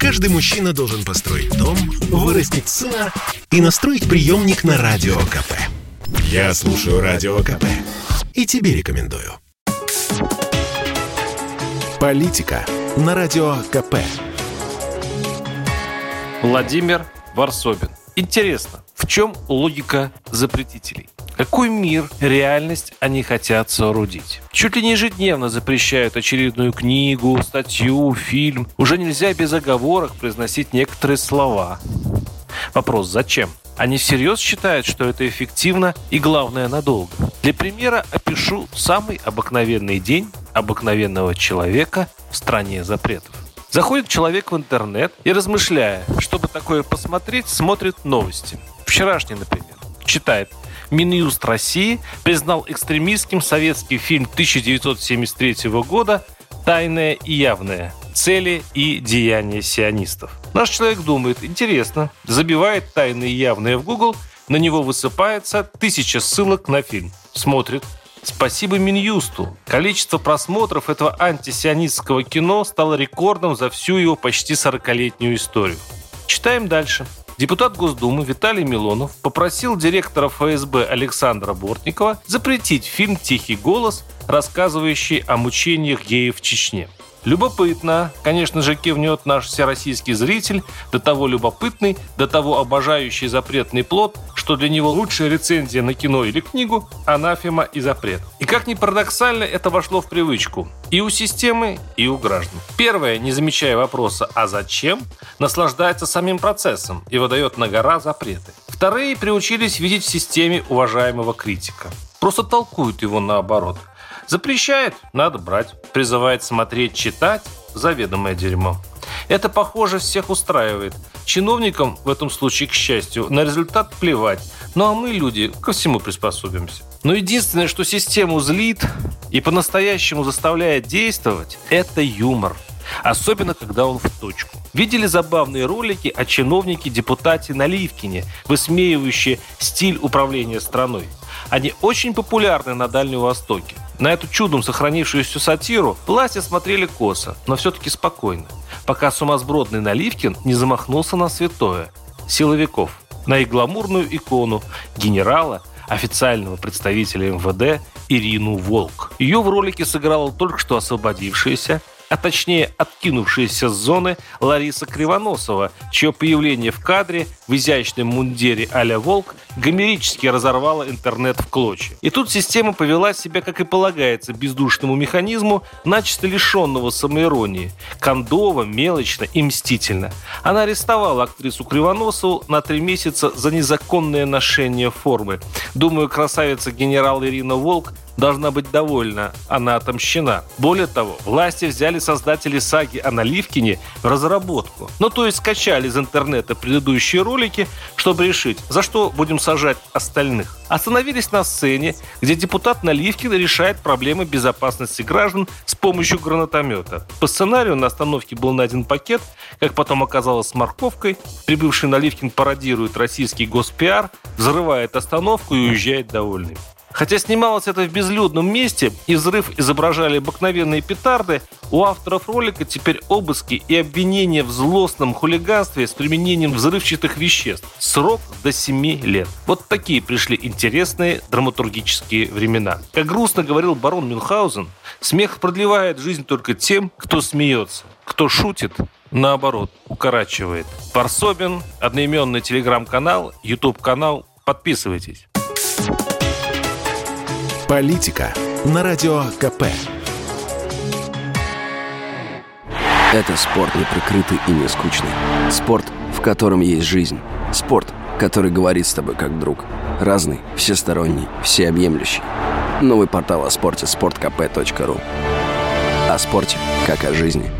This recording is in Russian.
Каждый мужчина должен построить дом, вырастить сына и настроить приемник на Радио КП. Я слушаю Радио КП и тебе рекомендую. Политика на Радио КП. Владимир Варсобин. Интересно, в чем логика запретителей? Какой мир, реальность они хотят соорудить? Чуть ли не ежедневно запрещают очередную книгу, статью, фильм. Уже нельзя без оговорок произносить некоторые слова. Вопрос, зачем? Они всерьез считают, что это эффективно и, главное, надолго. Для примера опишу самый обыкновенный день обыкновенного человека в стране запретов. Заходит человек в интернет и, размышляя, чтобы такое посмотреть, смотрит новости. Вчерашний, например. Читает. Минюст России признал экстремистским советский фильм 1973 года «Тайное и явное. Цели и деяния сионистов». Наш человек думает, интересно, забивает «Тайное и явное» в Google, на него высыпается тысяча ссылок на фильм. Смотрит, Спасибо Минюсту. Количество просмотров этого антисионистского кино стало рекордом за всю его почти 40-летнюю историю. Читаем дальше. Депутат Госдумы Виталий Милонов попросил директора ФСБ Александра Бортникова запретить фильм «Тихий голос», рассказывающий о мучениях геев в Чечне. Любопытно. Конечно же, кивнет наш всероссийский зритель, до того любопытный, до того обожающий запретный плод, что для него лучшая рецензия на кино или книгу – анафема и запрет. И как ни парадоксально, это вошло в привычку. И у системы, и у граждан. Первое, не замечая вопроса «а зачем?», наслаждается самим процессом и выдает на гора запреты. Вторые приучились видеть в системе уважаемого критика. Просто толкуют его наоборот – Запрещает – надо брать. Призывает смотреть, читать – заведомое дерьмо. Это, похоже, всех устраивает. Чиновникам, в этом случае, к счастью, на результат плевать. Ну а мы, люди, ко всему приспособимся. Но единственное, что систему злит и по-настоящему заставляет действовать, это юмор. Особенно, когда он в точку. Видели забавные ролики о чиновнике-депутате Наливкине, высмеивающие стиль управления страной? Они очень популярны на Дальнем Востоке. На эту чудом сохранившуюся сатиру власти смотрели косо, но все-таки спокойно, пока сумасбродный Наливкин не замахнулся на святое – силовиков, на их гламурную икону генерала, официального представителя МВД Ирину Волк. Ее в ролике сыграла только что освободившаяся а точнее откинувшаяся с зоны Лариса Кривоносова, чье появление в кадре в изящном мундире а «Волк» гомерически разорвало интернет в клочья. И тут система повела себя, как и полагается, бездушному механизму, начисто лишенного самоиронии, кондово, мелочно и мстительно. Она арестовала актрису Кривоносову на три месяца за незаконное ношение формы. Думаю, красавица генерал Ирина Волк должна быть довольна, она отомщена. Более того, власти взяли создатели саги о Наливкине в разработку. Ну, то есть скачали из интернета предыдущие ролики, чтобы решить, за что будем сажать остальных. Остановились на сцене, где депутат Наливкин решает проблемы безопасности граждан с помощью гранатомета. По сценарию на остановке был найден пакет, как потом оказалось с морковкой. Прибывший Наливкин пародирует российский госпиар, взрывает остановку и уезжает довольный. Хотя снималось это в безлюдном месте, и взрыв изображали обыкновенные петарды, у авторов ролика теперь обыски и обвинения в злостном хулиганстве с применением взрывчатых веществ. Срок до 7 лет. Вот такие пришли интересные драматургические времена. Как грустно говорил барон Мюнхгаузен, смех продлевает жизнь только тем, кто смеется. Кто шутит, наоборот, укорачивает. Парсобин, одноименный телеграм-канал, YouTube-канал. Подписывайтесь. Политика на Радио КП. Это спорт не прикрытый и не скучный. Спорт, в котором есть жизнь. Спорт, который говорит с тобой как друг. Разный, всесторонний, всеобъемлющий. Новый портал о спорте – sportkp.ru О спорте, как о жизни –